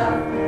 Yeah.